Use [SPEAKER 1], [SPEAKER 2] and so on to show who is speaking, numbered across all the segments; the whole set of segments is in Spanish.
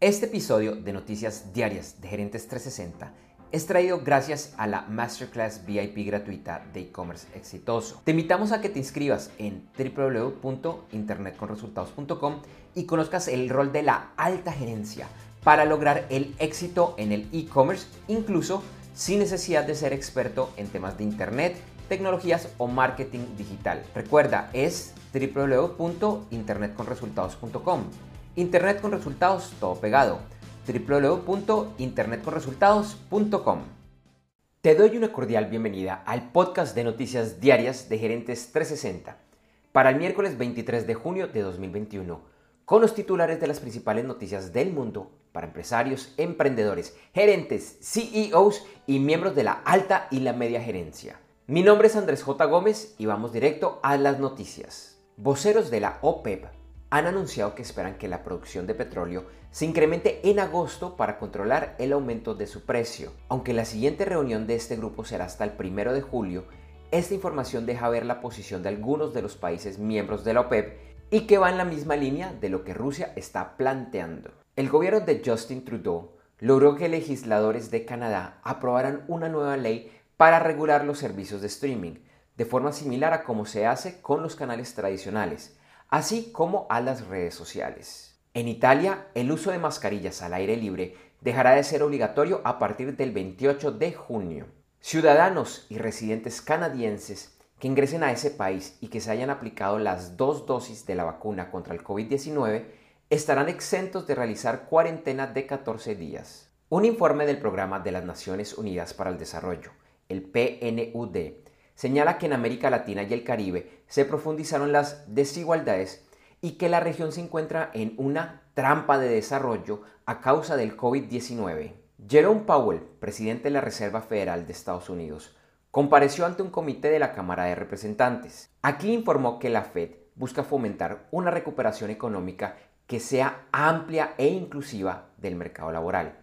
[SPEAKER 1] Este episodio de Noticias Diarias de Gerentes 360 es traído gracias a la Masterclass VIP gratuita de e-commerce exitoso. Te invitamos a que te inscribas en www.internetconresultados.com y conozcas el rol de la alta gerencia para lograr el éxito en el e-commerce, incluso sin necesidad de ser experto en temas de Internet, tecnologías o marketing digital. Recuerda, es www.internetconresultados.com. Internet con resultados, todo pegado www.internetconresultados.com. Te doy una cordial bienvenida al podcast de noticias diarias de Gerentes 360 para el miércoles 23 de junio de 2021, con los titulares de las principales noticias del mundo para empresarios, emprendedores, gerentes, CEOs y miembros de la alta y la media gerencia. Mi nombre es Andrés J. Gómez y vamos directo a las noticias. Voceros de la OPEP han anunciado que esperan que la producción de petróleo se incremente en agosto para controlar el aumento de su precio. Aunque la siguiente reunión de este grupo será hasta el primero de julio, esta información deja ver la posición de algunos de los países miembros de la OPEP y que va en la misma línea de lo que Rusia está planteando. El gobierno de Justin Trudeau logró que legisladores de Canadá aprobaran una nueva ley para regular los servicios de streaming, de forma similar a como se hace con los canales tradicionales, así como a las redes sociales. En Italia, el uso de mascarillas al aire libre dejará de ser obligatorio a partir del 28 de junio. Ciudadanos y residentes canadienses que ingresen a ese país y que se hayan aplicado las dos dosis de la vacuna contra el COVID-19 estarán exentos de realizar cuarentena de 14 días. Un informe del Programa de las Naciones Unidas para el Desarrollo, el PNUD, señala que en América Latina y el Caribe se profundizaron las desigualdades y que la región se encuentra en una trampa de desarrollo a causa del COVID-19. Jerome Powell, presidente de la Reserva Federal de Estados Unidos, compareció ante un comité de la Cámara de Representantes. Aquí informó que la Fed busca fomentar una recuperación económica que sea amplia e inclusiva del mercado laboral.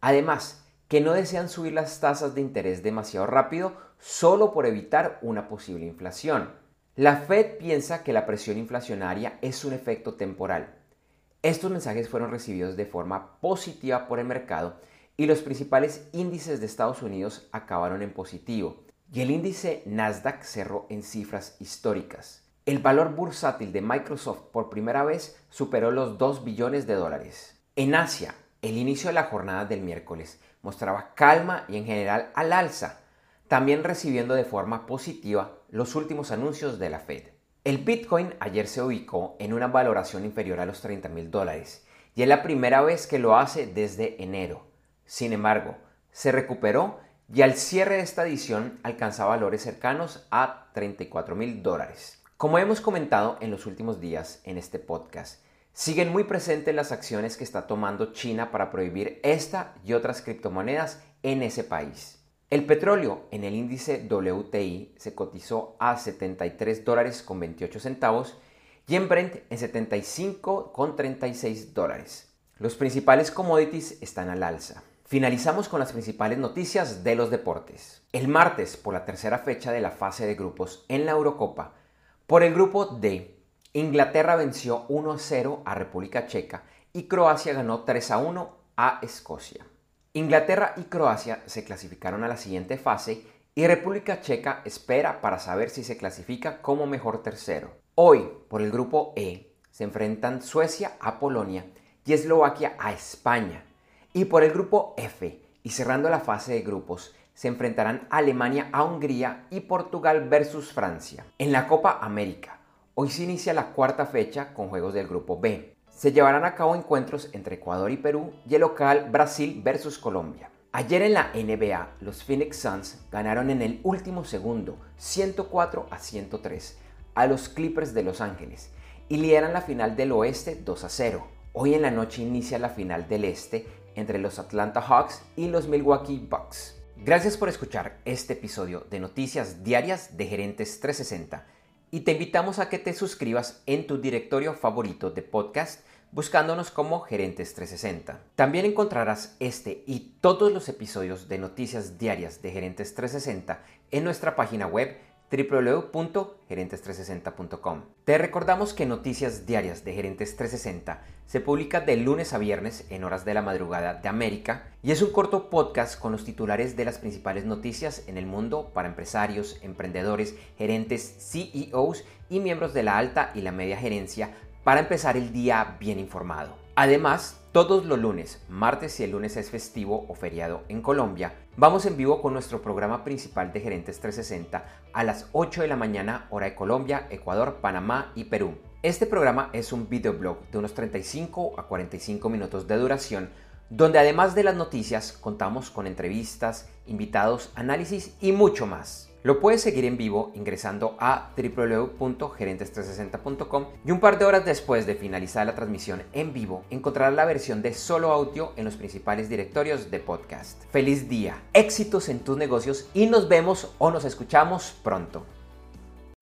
[SPEAKER 1] Además, que no desean subir las tasas de interés demasiado rápido solo por evitar una posible inflación. La Fed piensa que la presión inflacionaria es un efecto temporal. Estos mensajes fueron recibidos de forma positiva por el mercado y los principales índices de Estados Unidos acabaron en positivo y el índice Nasdaq cerró en cifras históricas. El valor bursátil de Microsoft por primera vez superó los 2 billones de dólares. En Asia, el inicio de la jornada del miércoles mostraba calma y en general al alza, también recibiendo de forma positiva los últimos anuncios de la Fed. El Bitcoin ayer se ubicó en una valoración inferior a los 30 mil dólares y es la primera vez que lo hace desde enero. Sin embargo, se recuperó y al cierre de esta edición alcanza valores cercanos a 34 mil dólares. Como hemos comentado en los últimos días en este podcast, siguen muy presentes las acciones que está tomando China para prohibir esta y otras criptomonedas en ese país. El petróleo en el índice WTI se cotizó a 73 dólares con 28 centavos y en Brent en 75 con 36 dólares. Los principales commodities están al alza. Finalizamos con las principales noticias de los deportes. El martes, por la tercera fecha de la fase de grupos en la Eurocopa, por el grupo D, Inglaterra venció 1 a 0 a República Checa y Croacia ganó 3 a 1 a Escocia. Inglaterra y Croacia se clasificaron a la siguiente fase y República Checa espera para saber si se clasifica como mejor tercero. Hoy, por el grupo E, se enfrentan Suecia a Polonia y Eslovaquia a España. Y por el grupo F, y cerrando la fase de grupos, se enfrentarán Alemania a Hungría y Portugal versus Francia. En la Copa América, hoy se inicia la cuarta fecha con juegos del grupo B se llevarán a cabo encuentros entre Ecuador y Perú y el local Brasil versus Colombia. Ayer en la NBA, los Phoenix Suns ganaron en el último segundo 104 a 103 a los Clippers de Los Ángeles y lideran la final del oeste 2 a 0. Hoy en la noche inicia la final del este entre los Atlanta Hawks y los Milwaukee Bucks. Gracias por escuchar este episodio de Noticias Diarias de Gerentes 360 y te invitamos a que te suscribas en tu directorio favorito de podcast buscándonos como Gerentes 360. También encontrarás este y todos los episodios de noticias diarias de Gerentes 360 en nuestra página web www.gerentes360.com. Te recordamos que Noticias Diarias de Gerentes 360 se publica de lunes a viernes en horas de la madrugada de América y es un corto podcast con los titulares de las principales noticias en el mundo para empresarios, emprendedores, gerentes, CEOs y miembros de la alta y la media gerencia para empezar el día bien informado. Además, todos los lunes, martes si el lunes es festivo o feriado en Colombia, vamos en vivo con nuestro programa principal de Gerentes 360 a las 8 de la mañana hora de Colombia, Ecuador, Panamá y Perú. Este programa es un videoblog de unos 35 a 45 minutos de duración donde además de las noticias contamos con entrevistas, invitados, análisis y mucho más. Lo puedes seguir en vivo ingresando a www.gerentes360.com y un par de horas después de finalizar la transmisión en vivo encontrarás la versión de solo audio en los principales directorios de podcast. Feliz día, éxitos en tus negocios y nos vemos o nos escuchamos pronto.